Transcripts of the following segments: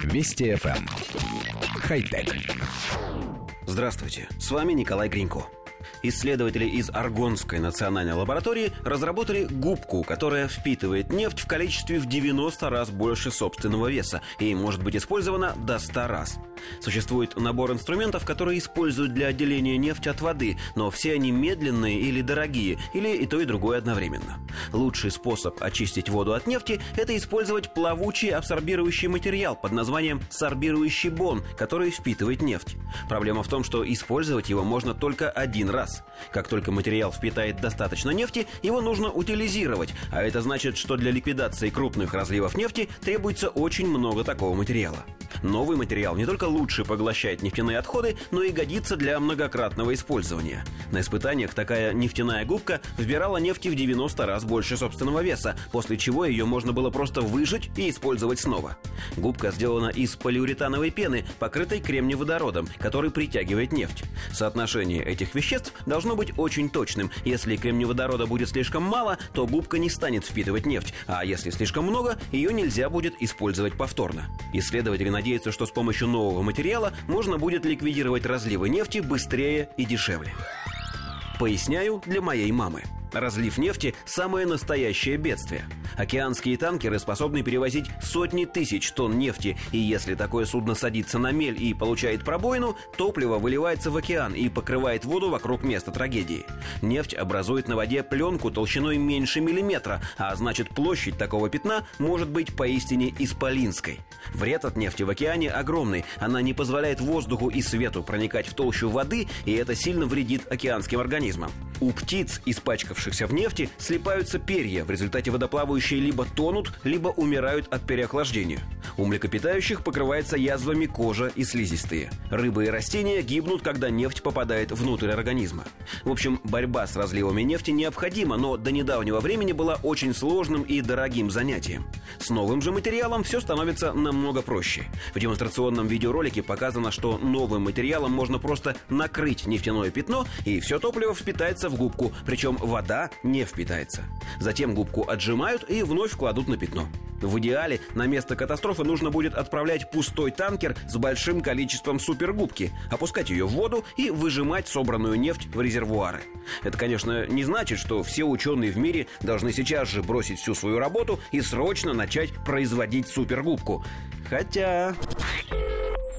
Вести FM. Эм. Хай-тек. Здравствуйте, с вами Николай Гринько. Исследователи из Аргонской национальной лаборатории разработали губку, которая впитывает нефть в количестве в 90 раз больше собственного веса и может быть использована до 100 раз. Существует набор инструментов, которые используют для отделения нефти от воды, но все они медленные или дорогие, или и то, и другое одновременно. Лучший способ очистить воду от нефти – это использовать плавучий абсорбирующий материал под названием сорбирующий бон, который впитывает нефть. Проблема в том, что использовать его можно только один раз. Как только материал впитает достаточно нефти, его нужно утилизировать, а это значит, что для ликвидации крупных разливов нефти требуется очень много такого материала. Новый материал не только лучше поглощает нефтяные отходы, но и годится для многократного использования. На испытаниях такая нефтяная губка вбирала нефти в 90 раз больше собственного веса, после чего ее можно было просто выжать и использовать снова. Губка сделана из полиуретановой пены, покрытой кремниеводородом, который притягивает нефть. Соотношение этих веществ должно быть очень точным. Если кремниеводорода будет слишком мало, то губка не станет впитывать нефть, а если слишком много, ее нельзя будет использовать повторно. Исследователи надеются, что с помощью нового материала можно будет ликвидировать разливы нефти быстрее и дешевле. Поясняю для моей мамы. Разлив нефти – самое настоящее бедствие. Океанские танкеры способны перевозить сотни тысяч тонн нефти, и если такое судно садится на мель и получает пробоину, топливо выливается в океан и покрывает воду вокруг места трагедии. Нефть образует на воде пленку толщиной меньше миллиметра, а значит площадь такого пятна может быть поистине исполинской. Вред от нефти в океане огромный, она не позволяет воздуху и свету проникать в толщу воды, и это сильно вредит океанским организмам. У птиц, испачкавшихся в нефти, слипаются перья, в результате водоплавающие либо тонут, либо умирают от переохлаждения. У млекопитающих покрывается язвами кожа и слизистые. Рыбы и растения гибнут, когда нефть попадает внутрь организма. В общем, борьба с разливами нефти необходима, но до недавнего времени была очень сложным и дорогим занятием. С новым же материалом все становится намного проще. В демонстрационном видеоролике показано, что новым материалом можно просто накрыть нефтяное пятно, и все топливо впитается губку, причем вода не впитается. Затем губку отжимают и вновь кладут на пятно. В идеале на место катастрофы нужно будет отправлять пустой танкер с большим количеством супергубки, опускать ее в воду и выжимать собранную нефть в резервуары. Это, конечно, не значит, что все ученые в мире должны сейчас же бросить всю свою работу и срочно начать производить супергубку. Хотя...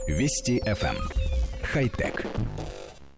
Вести FM. Эм. Хай-тек.